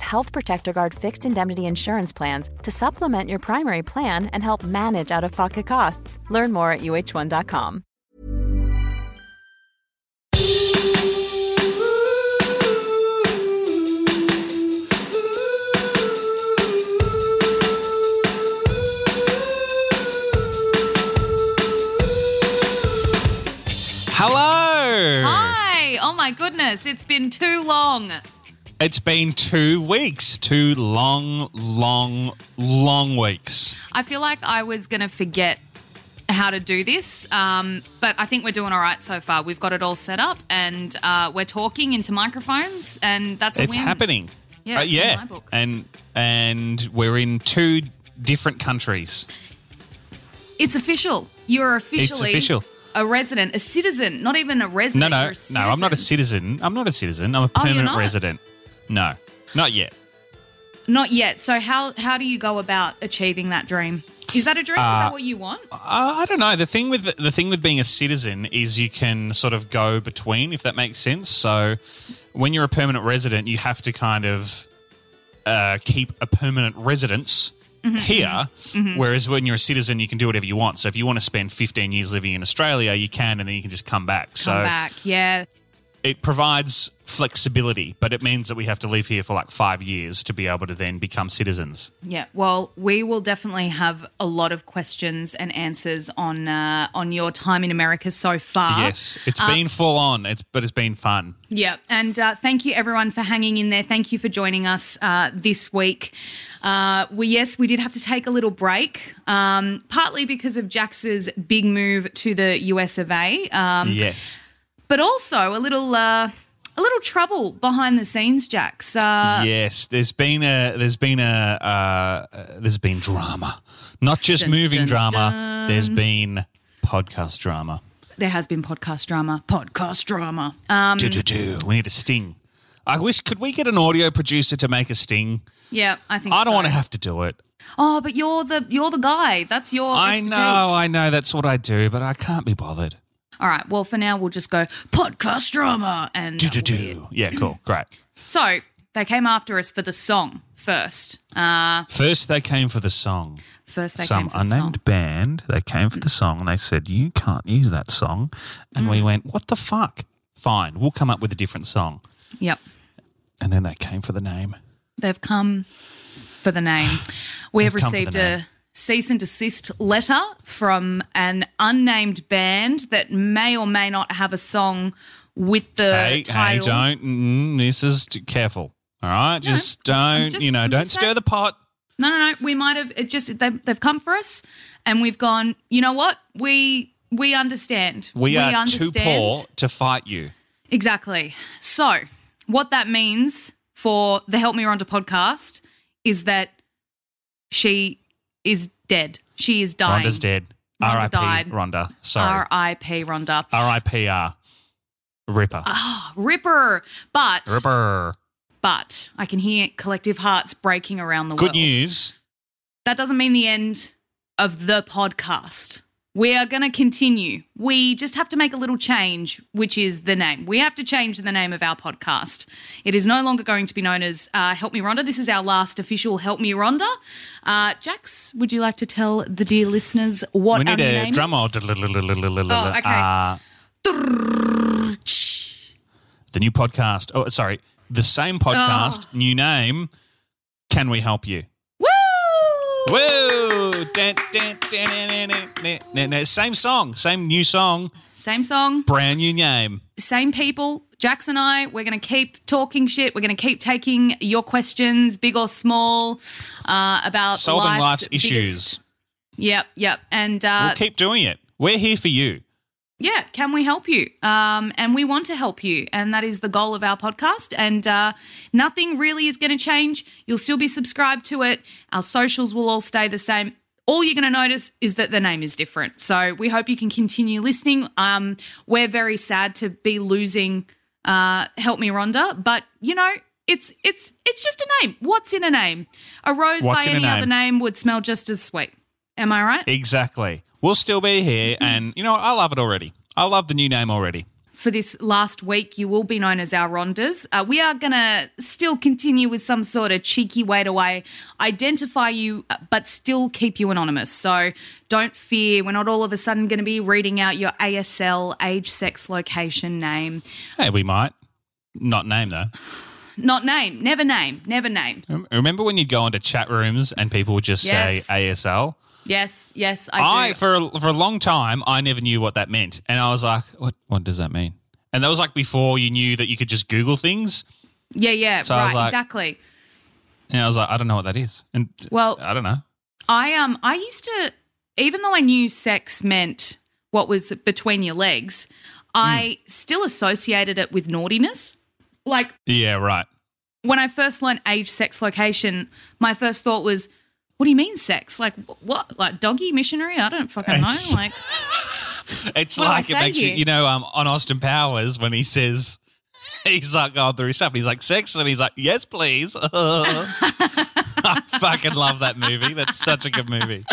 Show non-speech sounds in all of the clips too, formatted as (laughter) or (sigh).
Health Protector Guard fixed indemnity insurance plans to supplement your primary plan and help manage out of pocket costs. Learn more at uh1.com. Hello. Hi. Oh my goodness, it's been too long. It's been two weeks, two long, long, long weeks. I feel like I was going to forget how to do this, um, but I think we're doing all right so far. We've got it all set up and uh, we're talking into microphones, and that's a It's win. happening. Yeah, Uh, yeah. And and we're in two different countries. It's official. You're officially official. a resident, a citizen, not even a resident. no, a no. I'm not a citizen. I'm not a citizen. I'm a Oh, permanent not? resident. No, not yet. Not yet. So how how do you go about achieving that dream? Is that a dream? Is Uh, that what you want? Uh, I don't know. The thing with the thing with being a citizen is you can sort of go between, if that makes sense. So when you're a permanent resident, you have to kind of uh, keep a permanent residence Mm-hmm, here. Whereas when you're a citizen, you can do whatever you want. So if you want to spend 15 years living in Australia, you can, and then you can just come back. so back. Yeah. it provides flexibility, but it means that we have to live here for like five years to be able to then become citizens. Yeah, well, we will definitely have a lot of questions and answers on uh, on your time in America so far. yes, it's Uh, been full on. It's but it's been fun. Yeah, and uh, thank you everyone for hanging in there. Thank you for joining us uh, this week. Uh, we yes, we did have to take a little break, um, partly because of Jax's big move to the US of A, um, yes. but also a little uh, a little trouble behind the scenes, Jax. Uh, yes, there's been a there's been a uh, there's been drama, not just Dun, moving dun, drama. There's been podcast drama. There has been podcast drama. Podcast drama. Um, do do do. We need a sting. I wish could we get an audio producer to make a sting? yeah, I think I don't so. want to have to do it. Oh, but you're the you're the guy. That's your. I expertise. know, I know that's what I do, but I can't be bothered. All right. Well, for now, we'll just go podcast drama and. Do do will be it. do. Yeah, cool, great. (laughs) So they came after us for the song first. Uh, First, they came for the song. first they Some came for the unnamed song. band, they came for the song and they said, You can't use that song. And Mm. we went, What the fuck? Fine, we'll come up with a different song. Yep. And then they came for the name. They've come for the name. We have They've come for received a cease and desist letter from an unnamed band that may or may not have a song with the hey, hey, title. don't. Mm, this is careful. All right, just don't. just- you know, I'm don't stir saying. the pot. No, no, no. We might have. It just they've, they've come for us, and we've gone. You know what? We we understand. We, are too understand. poor to fight you. Exactly. So, what that means for the Help Me Rhonda podcast is that she is dead. She is dying. Rhonda's dead. Rhonda R.I.P. died. Rhonda. Sorry. R.I.P. Rhonda. R.I.P.R. Ripper. Ah, Ripper. But Ripper. but I can hear collective hearts breaking around the Good world. Good news. That doesn't mean the end of the podcast. We are going to continue. We just have to make a little change, which is the name. We have to change the name of our podcast. It is no longer going to be known as uh, Help Me Rhonda. This is our last official Help Me Rhonda. Uh, Jax, would you like to tell the dear listeners what we need a name drum roll. Oh, okay. Uh, the new podcast. Oh, sorry. The same podcast, Oh. new name. Can we help you? Whoa! Same song, same new song, Same song, brand new name. same people. Jax and I, we're going to keep talking shit. We're going to keep taking your questions, big or small, uh, about Solving life's, life's biggest- issues. Yep, yep. And uh, We'll keep doing it. We're here for you yeah, can we help you? Um, and we want to help you. And that is the goal of our podcast. And uh, nothing really is going to change. You'll still be subscribed to it. Our socials will all stay the same. All you're going to notice is that the name is different. So we hope you can continue listening. Um, we're very sad to be losing uh, Help Me Rhonda, but you know, it's it's it's just a name. What's in a name? A rose What's by any other name? name would smell just as sweet. Am I right? Exactly. We'll still be here. And, you know. I love it already. I love the new name already. for this last week, you will be known as our Rhondas. Uh, we are going to still continue with some sort of cheeky way to way identify you, uh, but still keep you anonymous. So don't fear. We're not all of a sudden going to be reading out your ASL, age, sex, location, name. Hey, we might. Not name, though. (sighs) Not name. Never name. Never name. Remember when you'd go into chat rooms and people would just Yes. say ASL? Yes, yes, I I, do. for a, for a long time I never knew what that meant, and I was like, "What? What does that mean?" And that was like before you knew that you could just Google things. yeah, yeah, So right, like- exactly. And I was like, "I don't know what that is," and Well- I don't know. I um I used to even though I knew sex meant what was between your legs, I still associated it with naughtiness. Like Yeah, right. when I first learned age, sex, location, my first thought was, "What do you mean sex? Like what? Like doggy missionary? I don't fucking know." It's- Like (laughs) It's What do I like it makes you, you know, um, on Austin Powers when he says. (laughs) He's like going through his stuff. He's like sex, and he's like, "Yes, please." (laughs) I fucking love that movie. That's such a good movie.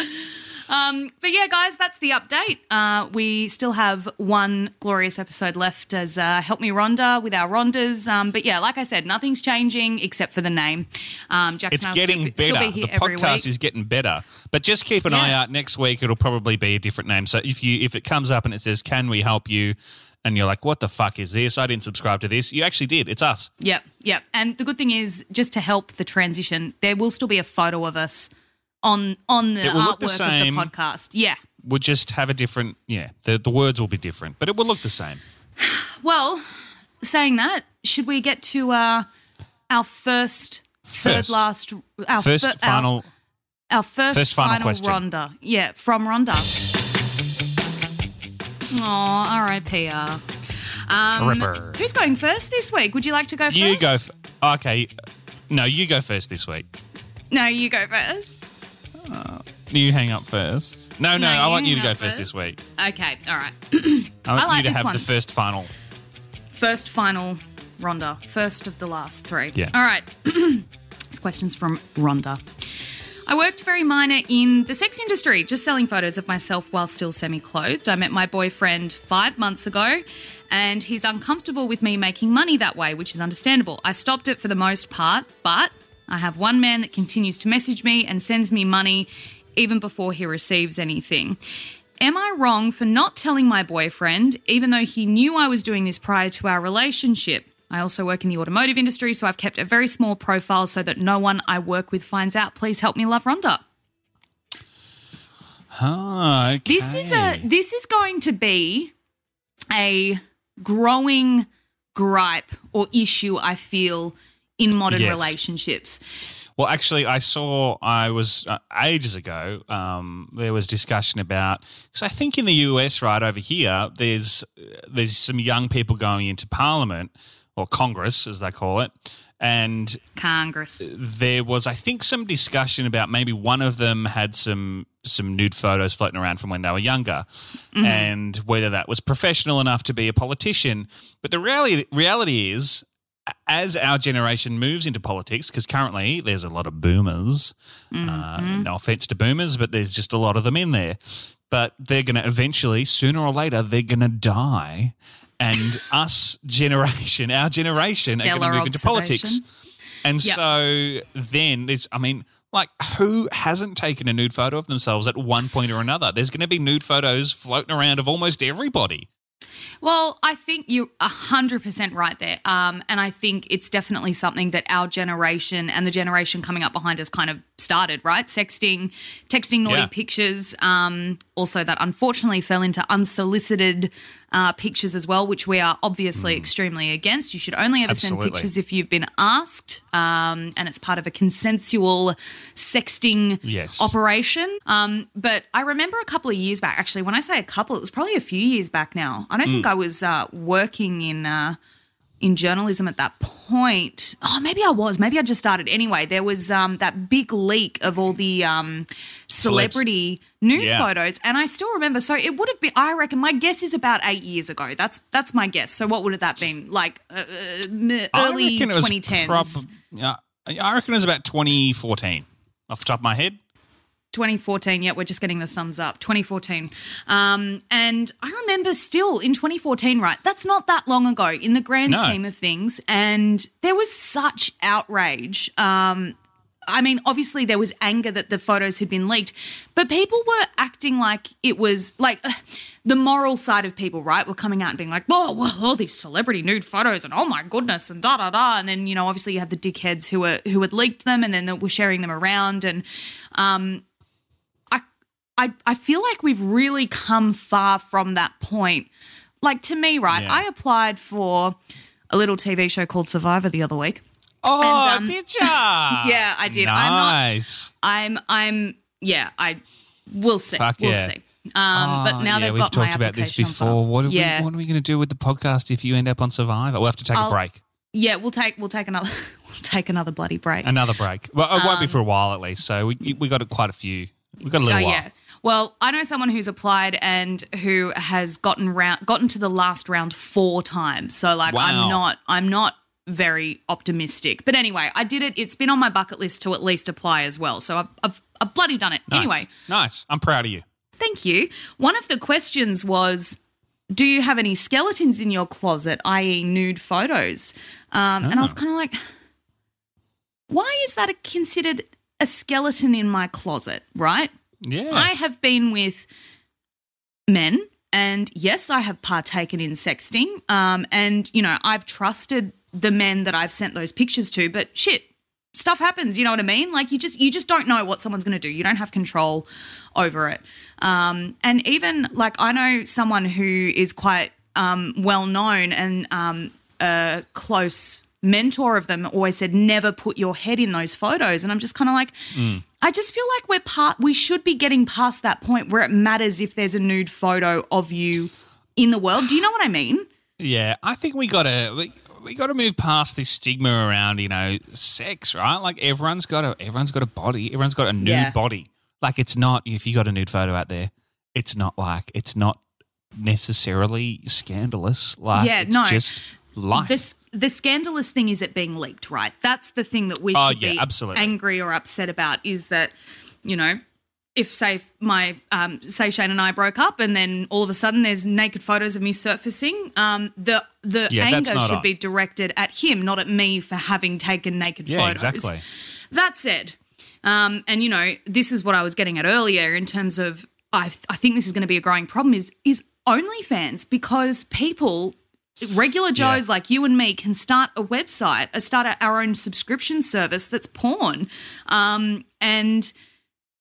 Um, but yeah, guys, that's the update. Uh, we still have one glorious episode left as uh, Help Me Rhonda with our Rhondas. Um, but yeah, like I said, nothing's changing except for the name. Um, Jackson It's and I will getting still, still better. be here The podcast is getting better. But just keep an Yeah. eye out. Next week it'll probably be a different name. So if you if it comes up and it says, "Can we help you?" and you're like, "What the fuck is this? I didn't subscribe to this." You actually did. It's us. Yep, yep. And the good thing is, just to help the transition, there will still be a photo of us on on the look the artwork same. of the podcast. Yeah. We'll just have a different. Yeah, the the words will be different, but it will look the same. (sighs) Well, saying that, should we get to uh, our first, First. third last, our First fir- final. Our first, First final final, question. Rhonda. Yeah, from Rhonda. Aw, R.I.P.R. Um, Ripper. Who's going first this week? Would you like to go first? You go. F- okay. No, you go first this week. No, you go first. Uh, you hang up first. No, no, No, I you want you to hang go up first this first. week. Okay, all right. (clears throat) I want like you to this have one. the first final. First final Rhonda. First of the last three. Yeah. All right. (clears throat) this question's from Rhonda. I worked very minor in the sex industry, just selling photos of myself while still semi clothed. I met my boyfriend five months ago, and he's uncomfortable with me making money that way, which is understandable. I stopped it for the most part, but I have one man that continues to message me and sends me money even before he receives anything. Am I wrong for not telling my boyfriend, even though he knew I was doing this prior to our relationship? I also work in the automotive industry, so I've kept a very small profile so that no one I work with finds out. Please help me love Rhonda. Ah, okay. This is a this is going to be a growing gripe or issue I feel in modern Yes. relationships. Well, actually, I saw I was uh, ages ago. Um, there was discussion about because I think in the US, right over here, there's there's some young people going into Parliament or Congress, as they call it, and Congress. there was I think some discussion about maybe one of them had some some nude photos floating around from when they were younger and whether that was professional enough to be a politician but the reality reality is as our generation moves into politics, because currently there's a lot of boomers. Uh, Mm-hmm. no offense to boomers, but there's just a lot of them in there. But they're going to eventually, sooner or later, they're going to die. And (laughs) us generation, our generation, are going to move into politics. And Yep. so then there's, I mean, like who hasn't taken a nude photo of themselves at one point or another? There's going to be nude photos floating around of almost everybody. Well, I think you're 100% right there. Um, and I think it's definitely something that our generation and the generation coming up behind us kind of started, right? Sexting, texting naughty Yeah. pictures. Um, also, that unfortunately fell into unsolicited uh, pictures as well, which we are obviously extremely against. You should only ever Absolutely. send pictures if you've been asked, um, and it's part of a consensual sexting Yes. operation. Um, but I remember a couple of years back, actually, when I say a couple, it was probably a few years back now. I don't think I was uh, working in uh, in journalism at that point. Oh, maybe I was. Maybe I just started. Anyway, there was um, that big leak of all the um, celebrity nude Yeah. photos, and I still remember. So it would have been. I reckon my guess is about eight years ago. That's that's my guess. So what would have that been? Like uh, uh, early I reckon it was 2010s. prob- yeah, I reckon it was about 2014 off the top of my head. 2014. Yeah, we're just getting the thumbs up. 2014. Um, and I remember still in 2014, right? That's not that long ago in the grand No. scheme of things. And there was such outrage. Um, I mean, obviously there was anger that the photos had been leaked, but people were acting like it was like uh, the moral side of people, right? Were coming out and being like, "Oh, well, all these celebrity nude photos, and oh my goodness, and da da da." And then you know, obviously you had the dickheads who were who had leaked them, and then they were sharing them around, and um, I, I feel like we've really come far from that point. Like to me, right? Yeah. I applied for a little TV show called Survivor the other week. Oh, And, um, did ya? (laughs) Yeah, I did. I'm not- Nice. I'm I'm yeah, I we'll see. Fuck we'll yeah. see. Um, but Oh, now yeah, they've we've talked about this before. What are, yeah, we, what are we going to do with the podcast if you end up on Survivor? We'll have to take a I'll- break. yeah, we'll take we'll take another (laughs) we'll take another bloody break. Another break. Well, it won't be for a while at least. So we we got quite a few. We got a Oh little while. yeah. Well, I know someone who's applied and who has gotten round gotten to the last round four times. So like Wow. I'm not I'm not very optimistic. But anyway, I did it. It's been on my bucket list to at least apply as well. So I've I've, I've bloody done it. Nice. Anyway, nice. I'm proud of you. Thank you. One of the questions was Do you have any skeletons in your closet, i.e., nude photos? Um, And I Oh. was kind of like, Why is that a, considered a skeleton in my closet, right? Yeah. I have been with men, and yes, I have partaken in sexting. Um, and, you know, I've trusted the men that I've sent those pictures to, but shit, stuff happens you know what i mean like you just you just don't know what someone's going to do you don't have control over it um and even like i know someone who is quite um well known and um a close mentor of them always said never put your head in those photos and i'm just kind of like i just feel like we're part we should be getting past that point where it matters if there's a nude photo of you in the world do you know what i mean Yeah, I think we gotta we, we gotta move past this stigma around you know sex, right? Like everyone's got a everyone's got a body, everyone's got a nude Yeah. body. Like it's not if you got a nude photo out there, it's not like it's not necessarily scandalous. Like Yeah, it's no. just life. This the scandalous thing is it being leaked, right? That's the thing that we Oh, should yeah, be absolutely. angry or upset about is that, you know, if say my um, say Shane and I broke up and then all of a sudden there's naked photos of me surfacing, um, the the Yeah, anger should on. be directed at him, not at me for having taken naked yeah, photos. exactly. That said, um, and you know, this is what I was getting at earlier in terms of I, I think this is going to be a growing problem is is OnlyFans because people, regular Joes like you and me, can start a website, a start our own subscription service that's porn, um, and.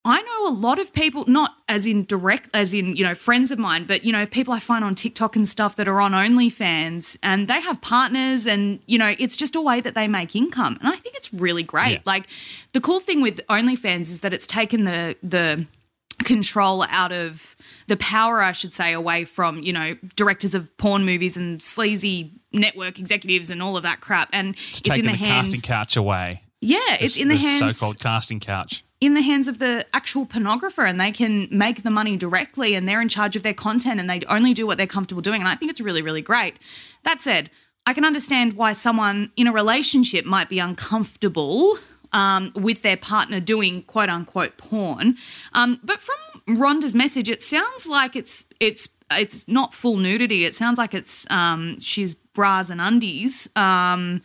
I know a lot of people, not as in direct, as in, you know, friends of mine, but, you know, people I find on TikTok and stuff that are on OnlyFans and they have partners and, you know, it's just a way that they make income. And I think it's really great. Yeah. Like the cool thing with OnlyFans is that it's taken the, the, control out of the power, I should say, away from, you know, directors of porn movies and sleazy network executives and all of that crap. And It's, it's, taking in the, the hands. casting couch away. yeah, it's in the, hands so-called casting couch. in the hands of the actual pornographer and they can make the money directly and they're in charge of their content and they only do what they're comfortable doing. And I think it's really, really great. That said, I can understand why someone in a relationship might be uncomfortable um, with their partner doing quote unquote porn. Um, but from Rhonda's message, it sounds like it's it's it's not full nudity. It sounds like it's um, she's bras and undies, um,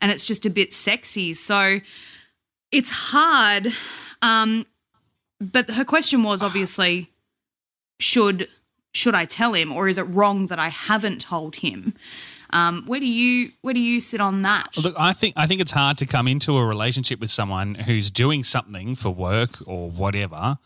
and it's just a bit sexy. So it's hard. Um, but her question was obviously, should should I tell him, or is it wrong that I haven't told him? Um, where do you where do you sit on that? Look, I think I think it's hard to come into a relationship with someone who's doing something for work or whatever,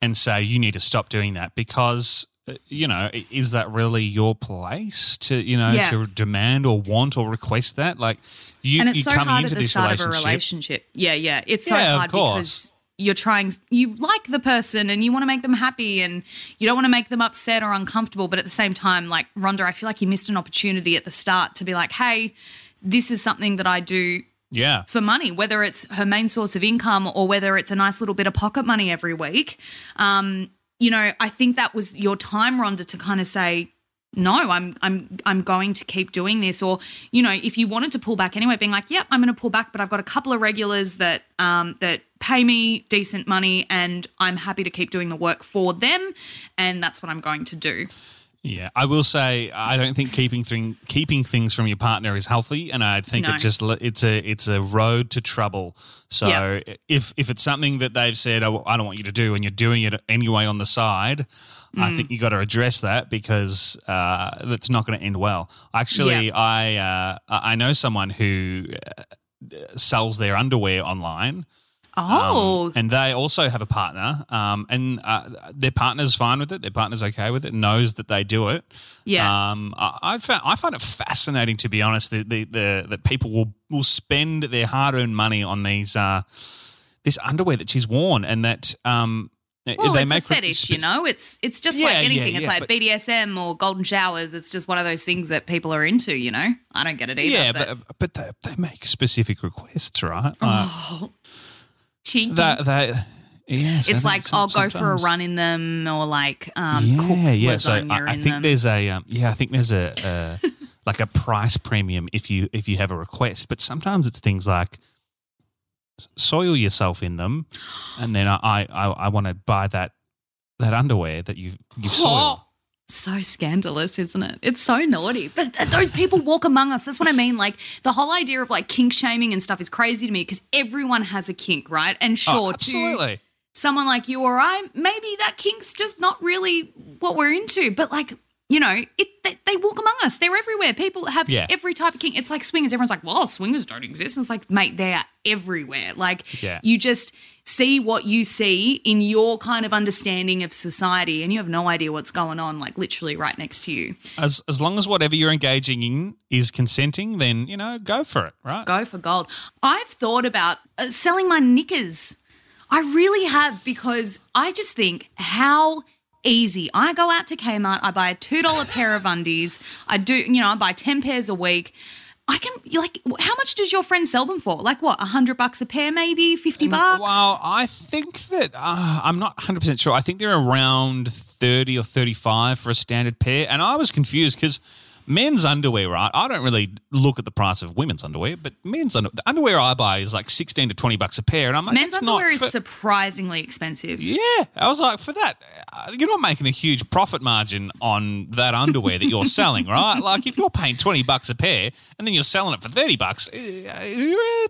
and say you need to stop doing that because uh, you know is that really your place to you know Yeah. to demand or want or request that like you and it's you so coming hard into at the this start of a relationship relationship. Yeah, yeah. It's so Yeah, of hard course. because you're trying you like the person and you want to make them happy and you don't want to make them upset or uncomfortable, but at the same time, like Rhonda, I feel like you missed an opportunity at the start to be like, hey, this is something that I do yeah for money, whether it's her main source of income or whether it's a nice little bit of pocket money every week. Um, you know, I think that was your time, Rhonda, to kind of say, no, I'm I'm I'm going to keep doing this. Or, you know, if you wanted to pull back anyway, being like, yep, I'm gonna pull back, but I've got a couple of regulars that um that pay me decent money and I'm happy to keep doing the work for them and that's what I'm going to do. Yeah, I will say I don't think keeping thing, keeping things from your partner is healthy, and I think No. it just it's a it's a road to trouble. So Yeah. if if it's something that they've said oh, I don't want you to do, and you're doing it anyway on the side, I Mm. think you got to address that because uh, that's not going to end well. Actually, I uh, I know someone who uh, sells their underwear online. Oh, Um, and they also have a partner, um, and uh, their partner's fine with it. Their partner's okay with it, knows that they do it. Yeah. Um, I, I found I find it fascinating, to be honest, the, the, the that people will will spend their hard earned money on these uh, this underwear that she's worn, and that um, well, they it's make a fetish, you know. It's it's just Yeah, like yeah, anything. it's yeah, like but- BDSM or golden showers. It's just one of those things that people are into, you know. I don't get it either. Yeah, but, but but they, they make specific requests, right? Oh, cheeky. that that yes, it's like I'll go for a run in them or like um, yeah, yeah. So I, I think them. there's a um, yeah, I think there's a, a (laughs) like a price premium if you if you have a request, but sometimes it's things like soil yourself in them, and then I I, I, want to buy that that underwear that you you've oh, soiled. Oh, so scandalous, isn't it? It's so naughty. But th- those people walk among us. That's what I mean. Like the whole idea of like kink shaming and stuff is crazy to me because everyone has a kink, right? And Oh, sure, to someone like you or I, maybe that kink's just not really what we're into. But like, you know, it they, they walk among us. They're everywhere. People have Yeah. every type of kink. It's like swingers. Everyone's like, well, swingers don't exist. And it's like, mate, they are everywhere. Like, Yeah. you just see what you see in your kind of understanding of society, and you have no idea what's going on, like literally right next to you. As as long as whatever you're engaging in is consenting, then you know go for it, right? Go for gold. I've thought about uh, selling my knickers. I really have because I just think how easy. I go out to Kmart, I buy a $2 pair of undies. I do, you know, I buy 10 pairs a week. I can like how much does your friend sell them for? Like what, 100 bucks a pair maybe, 50 bucks? Well, I think that uh, I'm not 100 percent sure. I think they're around 30 or 35 for a standard pair, and I was confused because men's underwear, right? I don't really look at the price of women's underwear, but men's under- the underwear I buy is like 16 to 20 bucks a pair, and I'm like, Men's "That's underwear not is for- surprisingly expensive. yeah, I was like, for that, uh, you're not making a huge profit margin on that underwear that you're selling, right? Like, if you're paying 20 bucks a pair and then you're selling it for 30 bucks, uh, uh,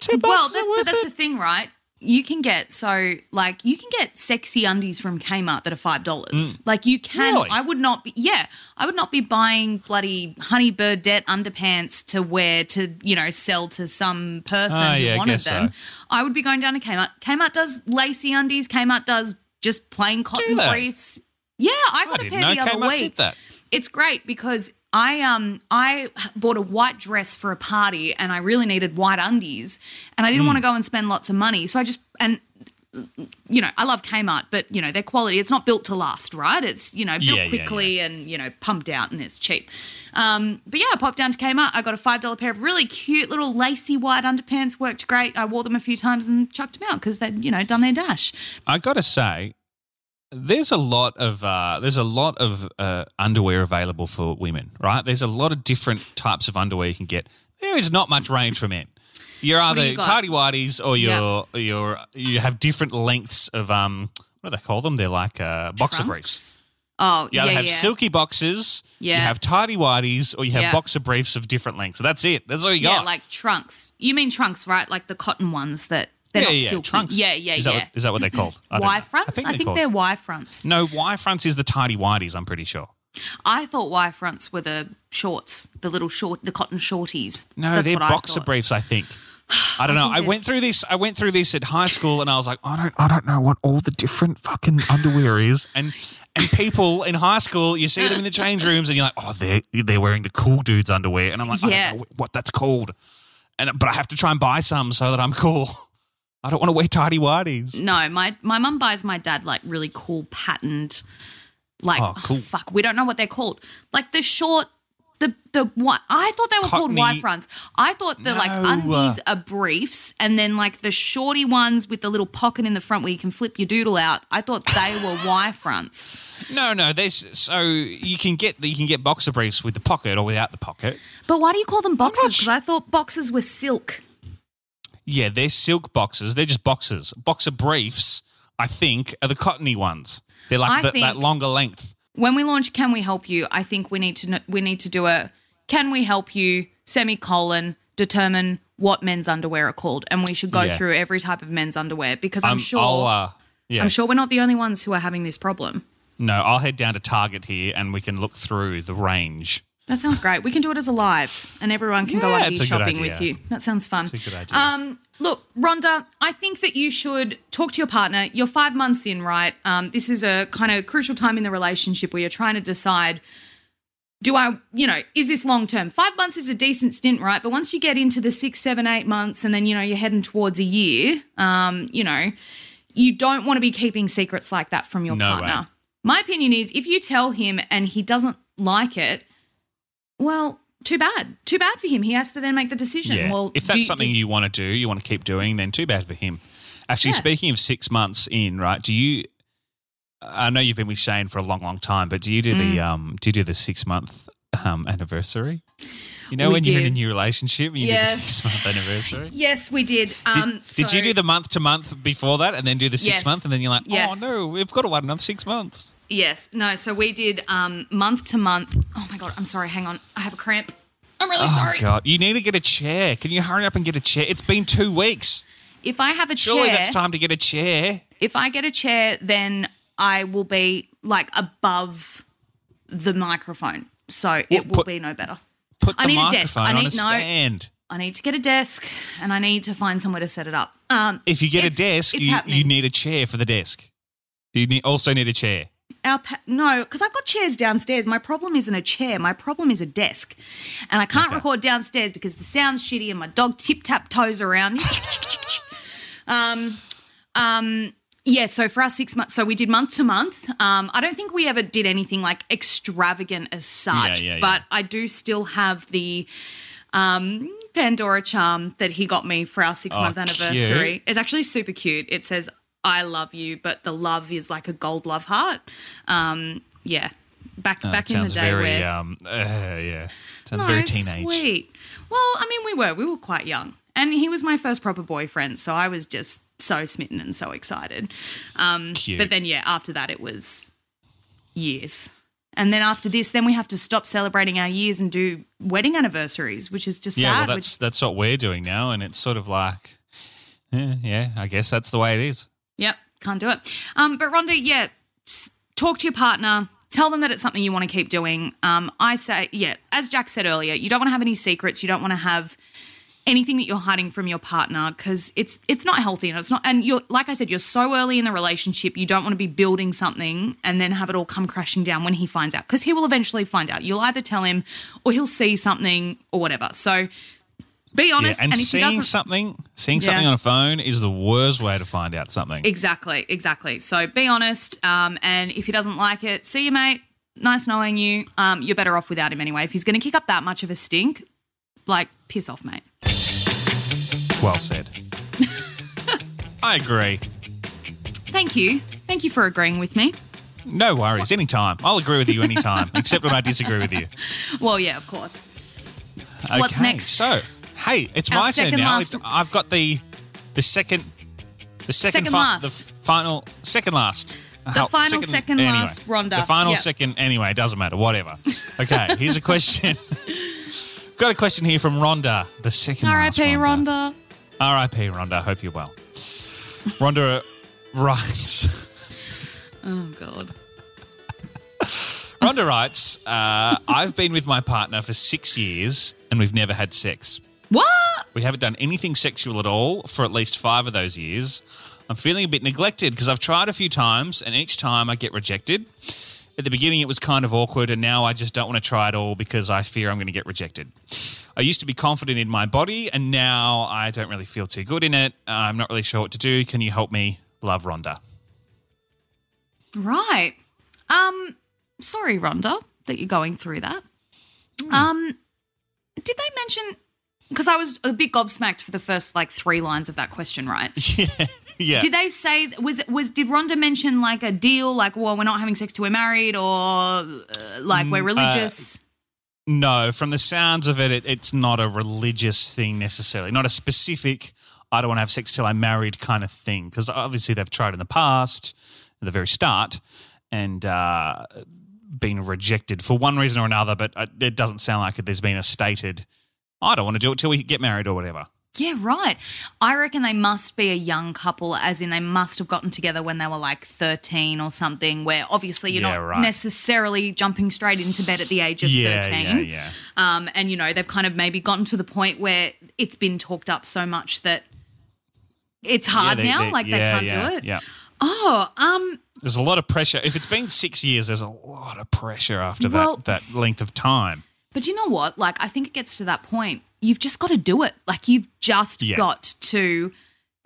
two bucks Well, is that's, but that's it? the thing, right? You can get so like you can get sexy undies from Kmart that are five dollars. Like you can. Mm. Really? I would not be. Yeah, I would not be buying bloody Honey Birdette underpants to wear to you know sell to some person Ah, who yeah, I wanted them. so. I would be going down to Kmart. Kmart does lacy undies. Kmart does just plain cotton briefs. Yeah, I I got a didn't pair the other Kmart week. did that. It's great because I um I bought a white dress for a party and I really needed white undies and I didn't want to go and spend lots of money. So I just and you know, I love Kmart, but you know, their quality it's not built to last, right? It's, you know, built Yeah, yeah, quickly and, you know, pumped out and it's cheap. Um, but yeah, I popped down to Kmart. I got a $5 pair of really cute little lacy white underpants, worked great. I wore them a few times and chucked them out because they'd, you know, done their dash. I got to say, there's a lot of uh, there's a lot of uh, underwear available for women, right? There's a lot of different types of underwear you can get. There is not much range for men. You're either you tidy whities or you're you're you have different lengths of um what do they call them? They're like uh, boxer Trunks? briefs. Oh, You yeah, either yeah. have silky boxes, yeah. you have tidy whities, or you have Yeah. boxer briefs of different lengths. So that's it. That's all you got. yeah, like trunks. You mean trunks, right? Like the cotton ones that they're yeah, not yeah, silky. trunks. Yeah, yeah, is that yeah. What, is that what they're called? I. Y fronts? I think, they're called- they're Y fronts. No, Y fronts is the tidy whities. I'm pretty sure. I thought Y fronts were the shorts, the little short, the cotton shorties. No, That's they're I boxer thought. briefs. I think. (sighs) I don't know. think I went through this. I went through this at high school, and I was like, I don't, I don't know what all the different fucking underwear is. And and people in high school, you see them in the change rooms, and you're like, oh, they're they're wearing the cool dudes underwear, and I'm like, I Yeah. don't know what that's called. And but I have to try and buy some so that I'm cool. I don't want to wear tidy whities. No, my my mum buys my dad like really cool patterned, like Oh, cool. Oh, fuck, we don't know what they're called. Like the short, the the what I thought they were called Y fronts. I thought the like No. undies are briefs, and then like the shorty ones with the little pocket in the front where you can flip your doodle out. I thought they were (laughs) Y fronts. No, no. There's so you can get you can get boxer briefs with the pocket or without the pocket. But why do you call them boxes? Because I thought boxes were silk. Yeah, they're silk boxes. They're just boxes. Boxer briefs, I think, are the cottony ones. They're like the, that longer length. when we launch can we help you i think we need to we need to do a can we help you semicolon determine what men's underwear are called and we should go Yeah. through every type of men's underwear because i'm Um, sure uh, yeah. i'm sure we're not the only ones who are having this problem No, I'll head down to Target here and we can look through the range. That sounds great we can do it as a live and everyone can go Yeah, idea it's shopping with you that sounds fun It's a good idea. Um, look, Rhonda, I think that you should talk to your partner. You're five months in, right? Um, this is a kind of crucial time in the relationship where you're trying to decide do I, you know, is this long term? Five months is a decent stint, right? But once you get into the six, seven, eight months and then, you know, you're heading towards a year, um, you know, you don't want to be keeping secrets like that from your No partner. way. My opinion is if you tell him and he doesn't like it, well, too bad. Too bad for him. He has to then make the decision. Yeah. Well, if that's something does- you want to do, you want to keep doing, then too bad for him. Actually, Yeah. speaking of six months in, right? Do you? I know you've been with Shane for a long, long time, but do you do Mm. the um? Do you do the six month um anniversary? You know We when you're in a new relationship, and you Yes. do the six month anniversary. Yes, we did. Did, Um, did you do the month to month before that, and then do the six Yes. month, and then you're like, oh Yes. no, we've got to wait another six months. Yes, no. So we did um, month to month. Oh my god, I'm sorry. Hang on, I have a cramp. I'm really Oh sorry. god, you need to get a chair. Can you hurry up and get a chair? It's been two weeks. If I have a chair. Surely chair, that's time to get a chair. if I get a chair, then I will be like above the microphone, so it will put- be no better. Put the I need a desk. I on need- a no. stand. I need to get a desk, and I need to find somewhere to set it up. Um, If you get a desk, you, you need a chair for the desk. You need, also need a chair. Our pa- no, because I've got chairs downstairs. My problem isn't a chair. My problem is a desk, and I can't Okay. record downstairs because the sound's shitty and my dog tip tap toes around. um, um, yeah. So for our six months, so we did month to month. Um, I don't think we ever did anything like extravagant as such, Yeah, yeah, but I do still have the. Um, Pandora charm that he got me for our six month Oh, anniversary. cute. It's actually super cute. It says "I love you," but the love is like a gold love heart. Um, yeah, back Oh, back in the day very, where um, uh, yeah. Sounds no, very teenage. Sweet. Well, I mean, we were we were quite young, and he was my first proper boyfriend, so I was just so smitten and so excited. Um, Cute. but then, yeah, after that, it was years. And then after this, then we have to stop celebrating our years and do wedding anniversaries, which is just Yeah, sad. well, which- that's that's what we're doing now, and it's sort of like, yeah, yeah, I guess that's the way it is. Can't do it. Um, but Rhonda, yeah, talk to your partner. Tell them that it's something you want to keep doing. Um, I say, yeah, as Jack said earlier, you don't want to have any secrets. You don't want to have anything that you're hiding from your partner because it's it's not healthy and it's not. And you're like I said, you're so early in the relationship. You don't want to be building something and then have it all come crashing down when he finds out because he will eventually find out. You'll either tell him or he'll see something or whatever. So be Yeah, honest. and, if he seeing something, seeing Yeah. something on a phone is the worst way to find out something. Exactly, exactly. So be honest. Um, and if he doesn't like it, see you, mate. Nice knowing you. Um, you're better off without him anyway. If he's going to kick up that much of a stink, like piss off, mate. Well said. (laughs) I agree. Thank you Thank you for agreeing with me. No worries, anytime. I'll agree with you anytime, except when I disagree with you. (laughs) Well, yeah, of course. Okay, What's next? So, hey, it's Our my turn second now. last- It's- I've got the the second the second, Second last. the final second last. The final second anyway, last Rhonda. The final Yep. second anyway, it doesn't matter, whatever. (laughs) Okay, here's a question. (laughs) got a question here from Rhonda, the second last R.I.P. Rhonda. Rhonda. R.I.P. Rhonda. Hope you're well. Rhonda (laughs) writes. Oh God. Rhonda writes, uh, I've been with my partner for six years and we've never had sex. What? We haven't done anything sexual at all for at least five of those years. I'm feeling a bit neglected because I've tried a few times and each time I get rejected. At the beginning, it was kind of awkward, and now I just don't want to try at all because I fear I'm going to get rejected. I used to be confident in my body, and now I don't really feel too good in it. I'm not really sure what to do. Can you help me? Love Rhonda. Right. Um. Sorry, Rhonda, that you're going through that. Um. Did they mention? Because I was a bit gobsmacked for the first like three lines of that question, right? (laughs) yeah. Yeah. Did they say was was did Rhonda mention like a deal, like well we're not having sex till we're married, or uh, like we're religious? No, from the sounds of it, it, it's not a religious thing necessarily, not a specific. I don't want to have sex till I'm married kind of thing, because obviously they've tried in the past, at the very start, and uh, been rejected for one reason or another. But uh, it doesn't sound like there's been a stated. I don't want to do it till we get married or whatever. yeah, right. I reckon they must be a young couple, as in they must have gotten together when they were like thirteen or something. Where obviously you're Yeah, not right. necessarily jumping straight into bed at the age of yeah, thirteen. yeah, yeah. Um, and you know they've kind of maybe gotten to the point where it's been talked up so much that it's hard Yeah, they- now. they- like they can't do it. Yeah. Oh, um, There's a lot of pressure. If it's been six years, there's a lot of pressure after Well- that that length of time. But you know what? Like, I think it gets to that point. You've just got to do it. Like, you've just Yeah. got to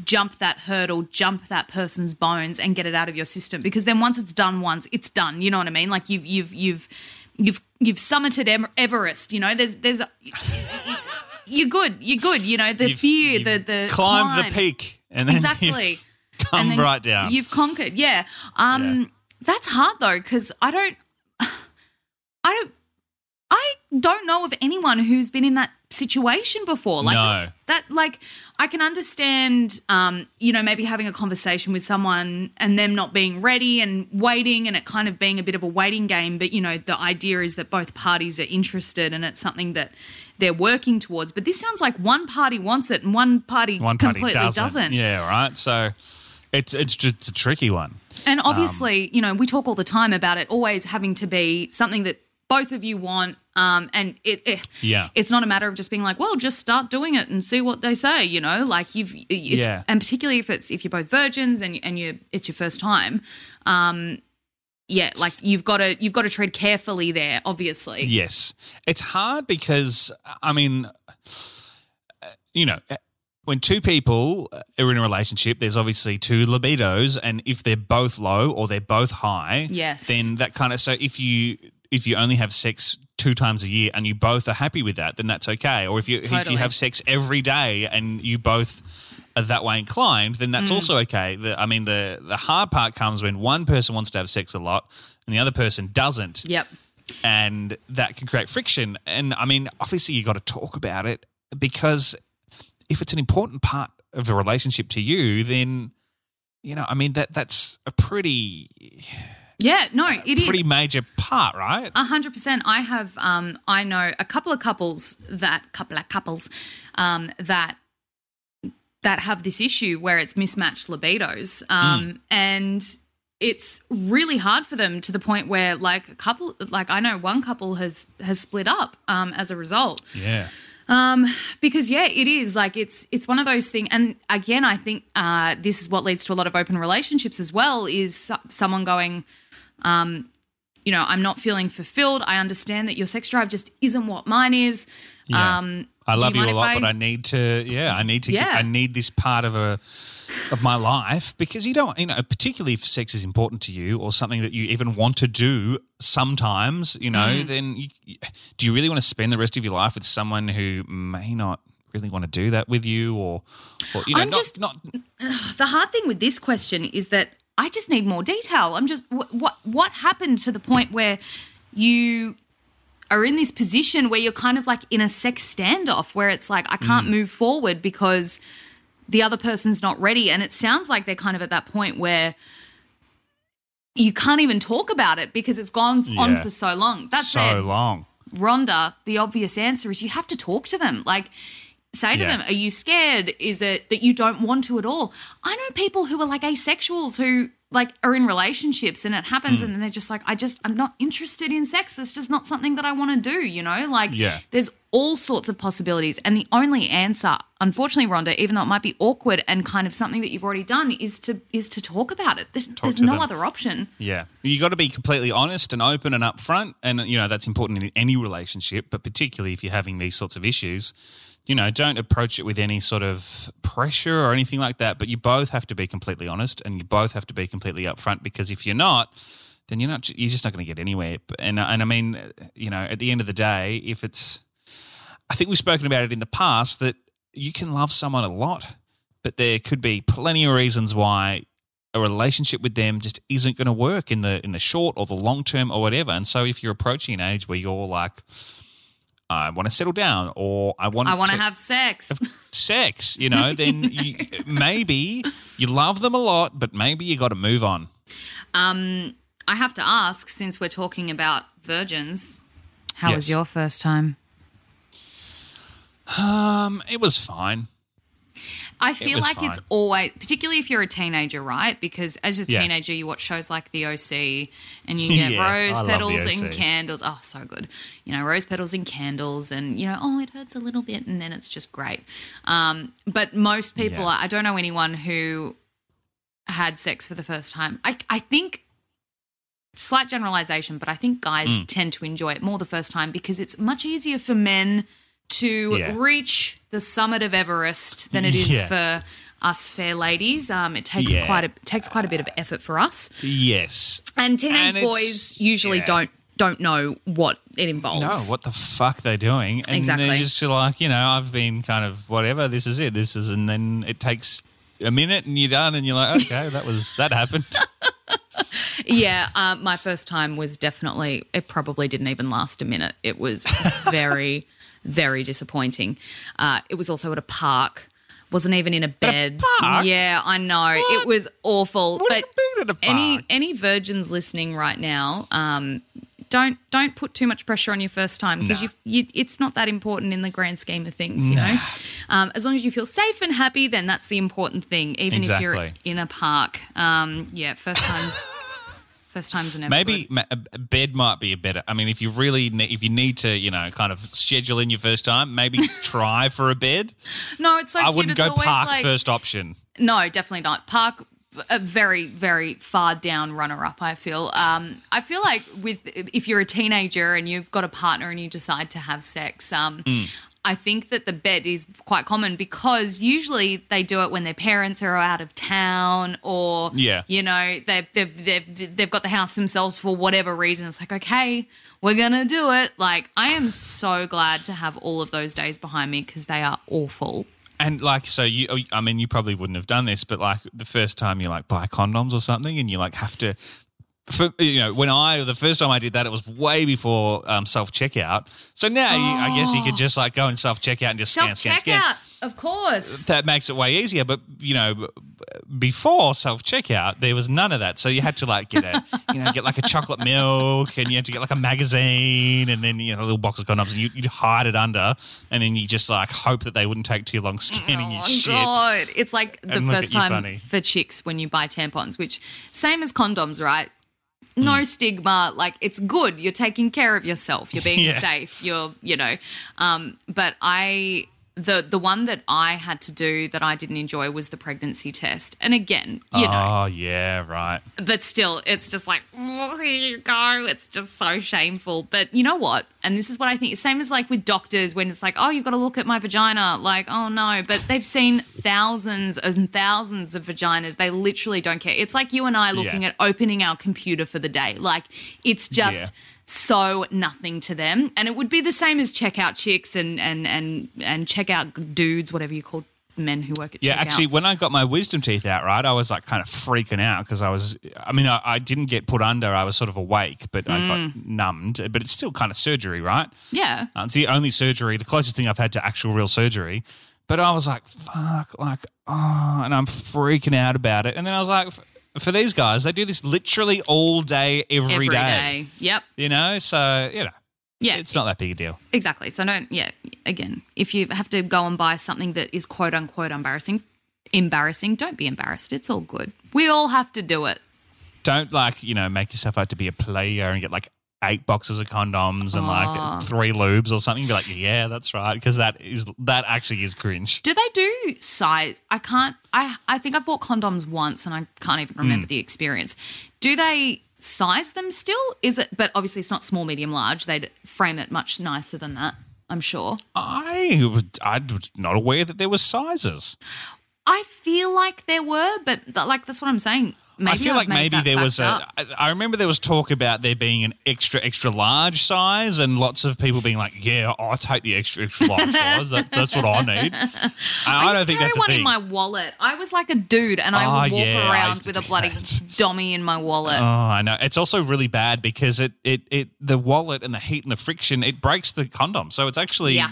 jump that hurdle, jump that person's bones, and get it out of your system. Because then once it's done, once it's done. You know what I mean? Like you've you've you've you've you've summited Everest. You know, there's there's. (laughs) You're good. You're good. You know the You've- fear, you've the the climbed climb. the peak, and then (laughs) Exactly. you've come And right down. You've conquered. Yeah. Um Yeah. that's hard though cuz I don't (sighs) I don't I don't know of anyone who's been in that situation before. Like No. that like I can understand um you know maybe having a conversation with someone and them not being ready and waiting and it kind of being a bit of a waiting game but you know the idea is that both parties are interested and it's something that they're working towards but this sounds like one party wants it and one party One party completely doesn't. doesn't. Yeah, right. So it's it's just a tricky one. And obviously, you know, we talk all the time about it always having to be something that both of you want. Um, and it, it Yeah. it's not a matter of just being like, well, just start doing it and see what they say. You know, like you've, Yeah. and particularly if it's if you're both virgins and and you it's your first time. Um, yeah, like you've got to you've got to tread carefully there. Obviously, Yes, it's hard because I mean, you know, uh, when two people are in a relationship, there's obviously two libidos, and if they're both low or they're both high, Yes. then that kind of so if you if you only have sex two times a year and you both are happy with that, then that's okay. Or if you if you have sex every day and you both are that way inclined, then Mm. that's also okay. The, I mean, the the hard part comes when one person wants to have sex a lot and the other person doesn't Yep. and that can create friction. And I mean, obviously, you got to talk about it because if it's an important part of the relationship to you, then you know, I mean that that's a pretty Yeah. No, it is. pretty major part, right? A hundred percent. I have. Um, I know a couple of couples that couple of couples um, that that have this issue where it's mismatched libidos, um, and it's really hard for them to the point where, like, a couple, like I know one couple has has split up um, as a result. yeah, Um, because yeah, it is like it's it's one of those things. And again, I think uh, this is what leads to a lot of open relationships as well. Is someone going, um, you know, I'm not feeling fulfilled. I understand that your sex drive just isn't what mine is. Yeah. Um, I love you, mind a lot, but I need to. Yeah, I need to. Get, Yeah. I need this part of a of my life because you don't. You know, particularly if sex is important to you or something that you even want to do. Sometimes, you know, Mm. then you, do you really want to spend the rest of your life with someone who may not really want to do that with you, or, or you know, I'm not, just- not. (sighs) the hard thing with this question is that I just need more detail. I'm just what what, what happened to the point where you are in this position where you're kind of like in a sex standoff where it's like I can't Mm. move forward because the other person's not ready and it sounds like they're kind of at that point where you can't even talk about it because it's gone on for so long. That's so it. long. Rhonda, the obvious answer is you have to talk to them. Like, say to Yeah. them, Are you scared? Is it that you don't want to at all? I know people who are like asexuals who like are in relationships and it happens Hmm. and then they're just like, I just, I'm not interested in sex. It's just not something that I want to do, you know? Like, Yeah. there's all sorts of possibilities. And the only answer, unfortunately, Rhonda, even though it might be awkward and kind of something that you've already done, is to is to talk about it. There's, there's no them. other option. Yeah. You got to be completely honest and open and upfront. And, you know, that's important in any relationship, but particularly if you're having these sorts of issues. You know, don't approach it with any sort of pressure or anything like that. But you both have to be completely honest and you both have to be completely upfront because if you're not, then you're not. You're just not going to get anywhere. And and I mean, you know, at the end of the day, if it's, I think we've spoken about it in the past that you can love someone a lot, but there could be plenty of reasons why a relationship with them just isn't going to work in the in the short or the long term or whatever. And so if you're approaching an age where you're like, I want to settle down or I want I want to have sex. sex, you know, (laughs) then you, maybe you love them a lot, but maybe you got to move on. Um, I have to ask, since we're talking about virgins, how was your first time? Um, it was fine. I feel was like it's always, particularly if you're a teenager, right? Because as a Yeah. teenager, you watch shows like The OC and you (laughs) get Yeah, rose The petals and candles. Oh, so good. You know, rose petals and candles, and, you know, oh, it hurts a little bit, and then it's just great. Um, but most people, Yeah. I don't know anyone who had sex for the first time. I, I think, slight generalization, but I think guys Mm. tend to enjoy it more the first time because it's much easier for men to Yeah. reach the summit of Everest than it is Yeah. for us fair ladies. Um, it takes Yeah. quite a takes quite a bit of effort for us, Yes. and teenage And boys usually yeah. don't don't know what it involves. No, what the fuck they're doing? And Exactly. they're just like, you know, I've been kind of whatever. This is it. This is, and then it takes a minute, and you're done, and you're like, okay, that was that happened. (laughs) (laughs) Yeah, uh, my first time was definitely. It probably didn't even last a minute. It was very, very disappointing. Uh, it was also at a park. Wasn't even in a bed. park? Yeah, I know. It was awful. What but mean at a any park? any virgins listening right now, um, don't don't put too much pressure on your first time because you, you it's not that important in the grand scheme of things. You know, um, as long as you feel safe and happy, then that's the important thing. Even if you're in a park. Um, yeah, first times. (laughs) First times never Maybe ma- a bed might be a better. I mean, if you really, ne- if you need to, you know, kind of schedule in your first time, maybe (laughs) try for a bed. No, it's so I cute. wouldn't it's go always park like, first option. No, definitely not. Park a very very far down runner up i feel um i feel like with if you're a teenager and you've got a partner and you decide to have sex um Hmm. I think that the bed is quite common because usually they do it when their parents are out of town or Yeah. you know they've, they've, they've, they've got the house themselves for whatever reason it's like okay we're gonna do it like i am so glad to have all of those days behind me because they are awful And like, so you, I mean, you probably wouldn't have done this, but like the first time you like buy condoms or something, and you like have to. For, you know, when I the first time I did that, it was way before um, self checkout. So now you, I guess you could just like go and self checkout and just scan, scan, scan. of course That makes it way easier. But you know, before self checkout, there was none of that. So you had to like get a, you know, get like a chocolate milk, and you had to get like a magazine, and then you know a little box of condoms, and you, you'd hide it under, and then you just like hope that they wouldn't take too long scanning your Oh shit. god! It's like the first time funny. for chicks when you buy tampons, which same as condoms, right? No Hmm. stigma, like it's good. You're taking care of yourself. You're being (laughs) Yeah. safe. You're, you know. Um, but I, the the one that I had to do that I didn't enjoy was the pregnancy test. And again, you know, Oh yeah, right. but still, it's just like, oh, here you go. It's just so shameful. But you know what? And this is what I think. Same as like with doctors when it's like, oh, you've got to look at my vagina. Like, oh no. But they've seen thousands and thousands of vaginas. They literally don't care. It's like you and I looking Yeah. at opening our computer for the day. Like, it's just. Yeah. So nothing to them, and it would be the same as checkout chicks and and and and checkout dudes, whatever you call men who work at checkout. Yeah, actually, when I got my wisdom teeth out, right, I was like kind of freaking out because I was, I mean, I, I didn't get put under. I was sort of awake, but I Mm. got numbed. But it's still kind of surgery, right? yeah, Uh, it's the only surgery, the closest thing I've had to actual real surgery. But I was like, fuck, like, oh, and I'm freaking out about it. And then I was like, for these guys, they do this literally all day, every day. day. Yep. You know, so, you know, Yeah. it's not that big a deal. Exactly. So don't yeah, again, if you have to go and buy something that is quote unquote embarrassing, embarrassing, don't be embarrassed. It's all good. We all have to do it. Don't like, you know, make yourself out to be a player and get like eight boxes of condoms and like ah. three lubes or something. You'd Be like, yeah, that's right. Because that is, that actually is cringe. Do they do size? I can't I I think I bought condoms once and I can't even remember mm. the experience. Do they size them still? Is it but obviously it's not small, medium, large. They'd frame it much nicer than that, I'm sure. I, would, I was not aware that there were sizes. I feel like there were, but like that's what I'm saying. Maybe I feel I've like maybe there was a. up. I I remember there was talk about there being an extra, extra large size, and lots of people being like, "Yeah, I'll take the extra, extra large (laughs) size. That, that's what I need." And I, used don't think that's a one in my wallet. I was like a dude, and I Oh, would walk yeah, around with a bloody that. dummy in my wallet. Oh, I know. It's also really bad because it, it, it, the wallet and the heat and the friction, it breaks the condom. So it's actually Yeah.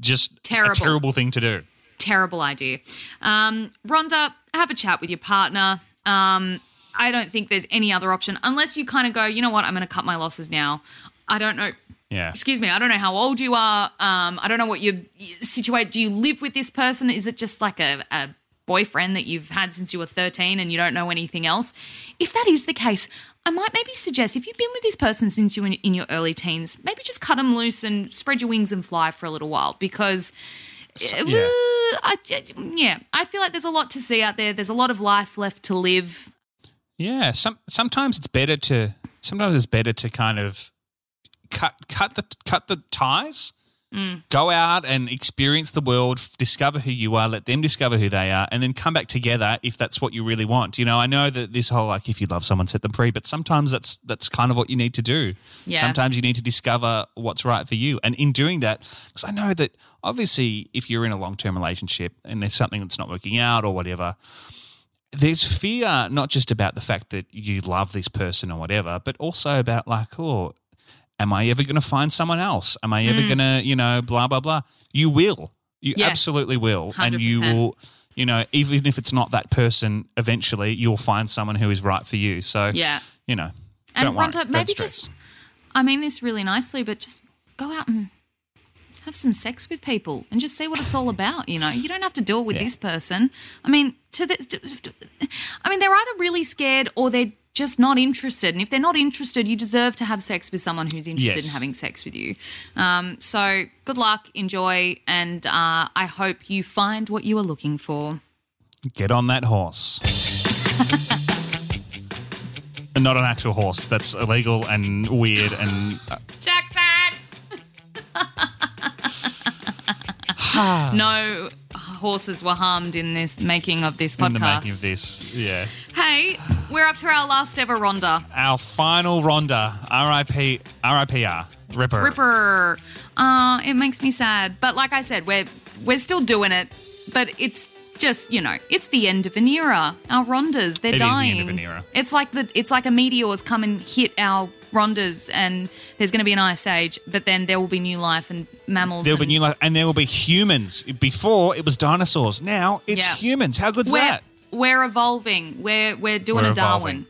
just Terrible. a terrible thing to do. Terrible idea. Um, Rhonda, have a chat with your partner. Um, I don't think there's any other option unless you kind of go, you know what, I'm going to cut my losses now. I don't know. Yeah. Excuse me. I don't know how old you are. Um, I don't know what your situate. Do you live with this person? Is it just like a, a boyfriend that you've had since you were 13 and you don't know anything else? If that is the case, I might maybe suggest if you've been with this person since you were in, in your early teens, maybe just cut them loose and spread your wings and fly for a little while because. uh, yeah. I, yeah, I feel like there's a lot to see out there. There's a lot of life left to live. Yeah, some sometimes it's better to sometimes it's better to kind of cut cut the cut the ties. Mm. Go out and experience the world, discover who you are, let them discover who they are, and then come back together if that's what you really want. You know, I know that this whole like if you love someone, set them free, but sometimes that's that's kind of what you need to do. Yeah. Sometimes you need to discover what's right for you, and in doing that, because I know that obviously if you're in a long term relationship and there's something that's not working out or whatever, there's fear not just about the fact that you love this person or whatever, but also about like, oh, am I ever going to find someone else? Am I ever going to, you know, blah blah blah? You will. You Mm. Yeah. absolutely will, and you will. You know, even if it's not that person, eventually you'll find someone who is right for you. So, Yeah. you know, And don't worry, Rhonda, don't maybe just, I mean this really nicely, but just go out and have some sex with people and just see what it's all about. You know, you don't have to do it with Yeah. this person. I mean, to the, I mean, they're either really scared or they're just not interested. And if they're not interested, you deserve to have sex with someone who's interested in having sex with you. Um, so good luck, enjoy, and uh, I hope you find what you are looking for. Get on that horse. (laughs) And not an actual horse. That's illegal and weird and uh, Jackson. No horses were harmed in this making of this podcast. in the making of this. Yeah. Hey, we're up to our last ever Rhonda. Our final Rhonda, R.I.P. R.I.P.R. Ripper. Ripper. Uh, it makes me sad. But like I said, we're we're still doing it. But it's just, you know, it's the end of an era. Our Rhondas, they're dying. It is the end of an era. It's like the it's like a meteor's come and hit our Rhondas and there's gonna be an ice age, but then there will be new life and mammals. There will be new life, and there will be humans. Before it was dinosaurs. Now it's Yeah. humans. How good's we're, that? We're evolving. We're we're doing We're a Darwin.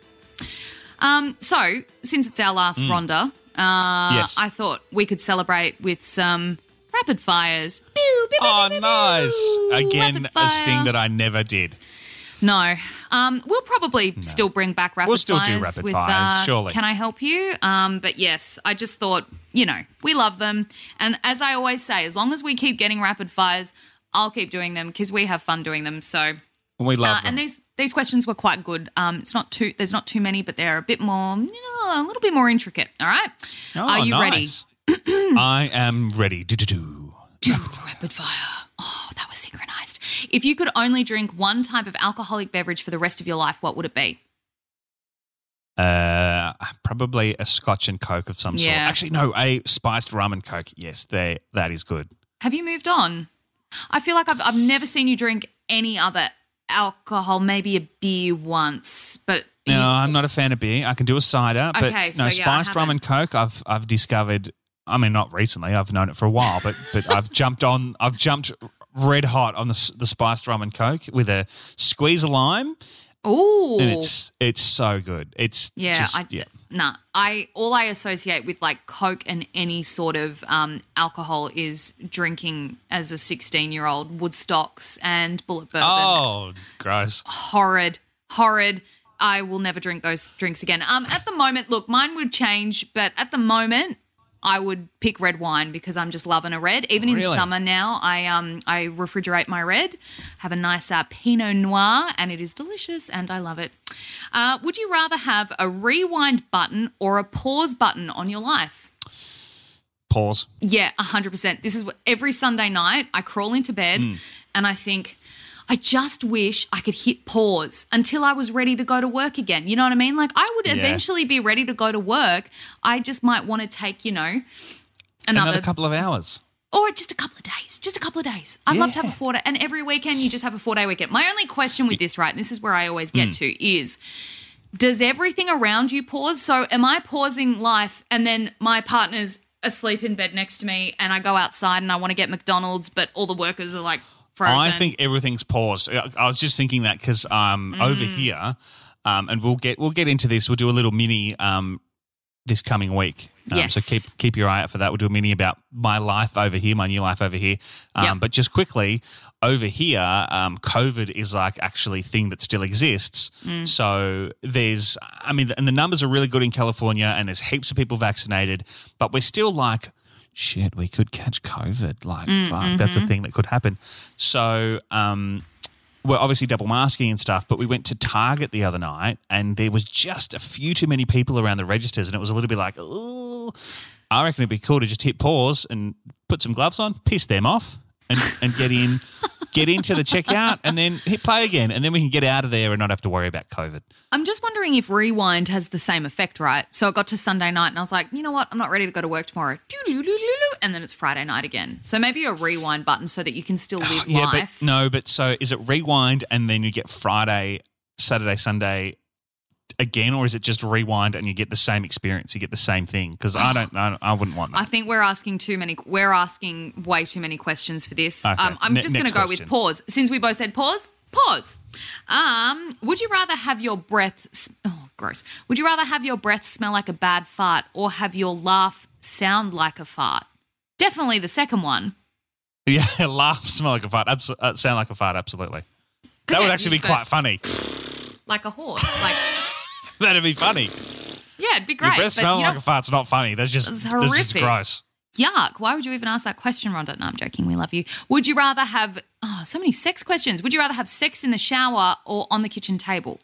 Um, so since it's our last Rhonda, uh, Mm. Yes. I thought we could celebrate with some rapid fires. Pew, pew, pew, Oh, nice! Again, a sting that I never did. No. Um, we'll probably still bring back rapid fires. We'll still do rapid with, fires, uh, surely. Can I help you? Um, but yes, I just thought, you know, we love them. And as I always say, as long as we keep getting rapid fires, I'll keep doing them because we have fun doing them. So We love uh, them. and these these questions were quite good. Um, it's not too there's not too many, but they're a bit more, you know, a little bit more intricate. All right, oh, are you nice. (clears throat) I am ready. Do do do. ready? Rapid fire. Oh, that was synchronized. If you could only drink one type of alcoholic beverage for the rest of your life, what would it be? Uh, probably a Scotch and Coke of some sort. Actually, no, a spiced rum and Coke. Yes, they that is good. Have you moved on? I feel like I've, I've never seen you drink any other alcohol, maybe a beer once, but No, you- I'm not a fan of beer. I can do a cider, but Okay, so no yeah, spiced rum and coke. I've I've discovered. I mean, not recently. I've known it for a while, but but I've jumped on. I've jumped red hot on the the spiced rum and coke with a squeeze of lime, Ooh. and it's it's so good. It's Yeah, just, I, yeah. nah. I all I associate with like Coke and any sort of um, alcohol is drinking as a sixteen-year-old Woodstocks and Bulleit Bourbon. Oh, gross. Horrid, horrid. I will never drink those drinks again. Um, at the moment, look, mine would change, but at the moment, I would pick red wine because I'm just loving a red. Even in summer now, I um I refrigerate my red, have a nice uh, Pinot Noir, and it is delicious, and I love it. Uh, would you rather have a rewind button or a pause button on your life? Pause. Yeah, 100%. This is what every Sunday night I crawl into bed Hmm. and I think, I just wish I could hit pause until I was ready to go to work again. You know what I mean? Like I would Yeah. eventually be ready to go to work. I just might want to take, you know, another, Another couple of hours. or just a couple of days. Just a couple of days. I'd love to have a four day and every weekend you just have a four day weekend. My only question with this, right? And this is where I always get Hmm. to is does everything around you pause? So am I pausing life and then my partner's asleep in bed next to me and I go outside and I want to get McDonald's, but all the workers are like frozen? I think everything's paused. I I was just thinking that because um, Mm. over here, um, and we'll get we'll get into this. We'll do a little mini um, this coming week. Um, Yes. So keep keep your eye out for that. We'll do a mini about my life over here, my new life over here. Um, Yep. But just quickly, over here, um, COVID is like actually a thing that still exists. Mm. So there's, I mean, and the numbers are really good in California, and there's heaps of people vaccinated, but we're still like. Shit, we could catch COVID. Like, Mm, fuck, that's mm-hmm. a thing that could happen. So, um, we're obviously double masking and stuff, but we went to Target the other night and there was just a few too many people around the registers and it was a little bit like, oh, I reckon it'd be cool to just hit pause and put some gloves on, piss them off and, and get in, get into the checkout and then hit play again. And then we can get out of there and not have to worry about COVID. I'm just wondering if rewind has the same effect, right? So I got to Sunday night and I was like, you know what? I'm not ready to go to work tomorrow. And then it's Friday night again. So maybe a rewind button so that you can still live (sighs) Yeah, life. but no, but so is it rewind and then you get Friday, Saturday, Sunday again, or is it just rewind and you get the same experience? You get the same thing? Because I don't, I, don't- I wouldn't want that. I think we're asking too many. We're asking way too many questions for this. Okay. Um, I'm Ne- just going to go with pause. Since we both said pause, pause. Um, would you rather have your breath? Oh, gross. Would you rather have your breath smell like a bad fart or have your laugh sound like a fart? Definitely the second one. Yeah, (laughs) laugh, smell like a fart, abso- uh, sound like a fart. Absolutely, that would actually be quite funny. Like a horse. Like (laughs) That'd be funny. yeah, it'd be great. Your breath smelling like a fart's not funny. That's just It's that's just horrific. gross. Yuck. Why would you even ask that question, Rhonda? No, I'm joking. We love you. Would you rather have, oh, so many sex questions. Would you rather have sex in the shower or on the kitchen table?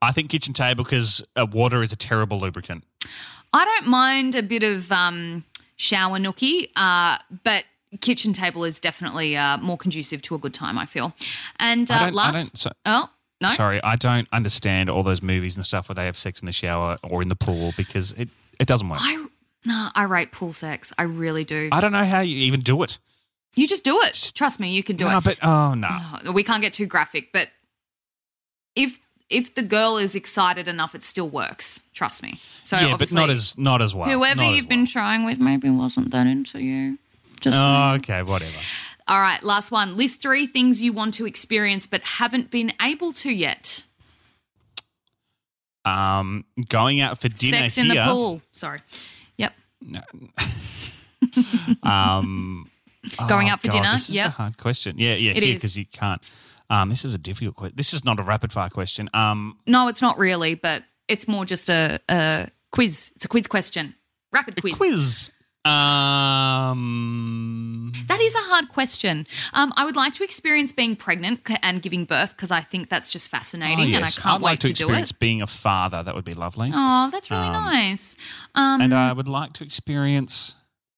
I think kitchen table because uh, water is a terrible lubricant. I don't mind a bit of um, shower nookie, uh, but kitchen table is definitely uh, more conducive to a good time, I feel. And uh, I last, I so, oh, no. Sorry, I don't understand all those movies and stuff where they have sex in the shower or in the pool because it, it doesn't work. I, no, I rate pool sex. I really do. I don't know how you even do it. you just do it. Trust me, you can do no, it. but oh no. Oh, we can't get too graphic, but if if the girl is excited enough, it still works. Trust me. So yeah, but not as not as well. whoever Not you've been trying with maybe wasn't that into you. Just Oh, okay, whatever. All right. Last one. List three things you want to experience but haven't been able to yet. Um, going out for dinner Sex here. in the pool. Sorry. Yep. (laughs) Um, (laughs) Going oh, out for God, dinner. This is a hard question. Yeah, yeah, It is. because you can't. Um, this is a difficult question. This is not a rapid fire question. Um, No, it's not really, but it's more just a, a quiz. It's a quiz question. Rapid quiz. quiz. Um, That is a hard question. Um, I would like to experience being pregnant and giving birth because I think that's just fascinating, oh, and I can't I'd wait like to, to, do it. being a father. That would be lovely. Oh, that's really nice. Um, and I would like to experience.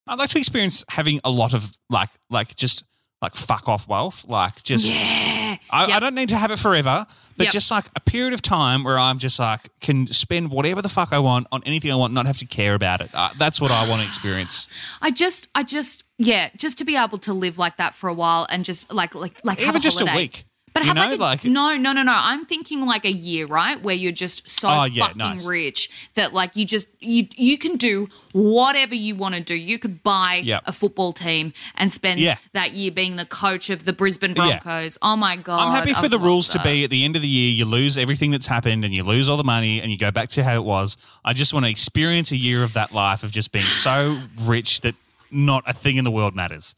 I'd like to experience having a lot of like, like just like fuck off wealth. Like just, yeah, I, Yep. I don't need to have it forever, but Yep. just like a period of time where I'm just like can spend whatever the fuck I want on anything I want, not have to care about it. Uh, that's what I want to experience. I just, I just, yeah, just to be able to live like that for a while and just like, like, like have Even just a week, But you have know, like, a, like- no, no, no, no. I'm thinking like a year, right? Where you're just so Oh, yeah, fucking nice. rich that like you just you you can do whatever you want to do. You could buy Yep. a football team and spend Yeah. that year being the coach of the Brisbane Yeah. Broncos. Oh my god! I'm happy for the rules love to be at the end of the year, you lose everything that's happened and you lose all the money and you go back to how it was. I just want to experience a year of that life of just being so (sighs) rich that not a thing in the world matters.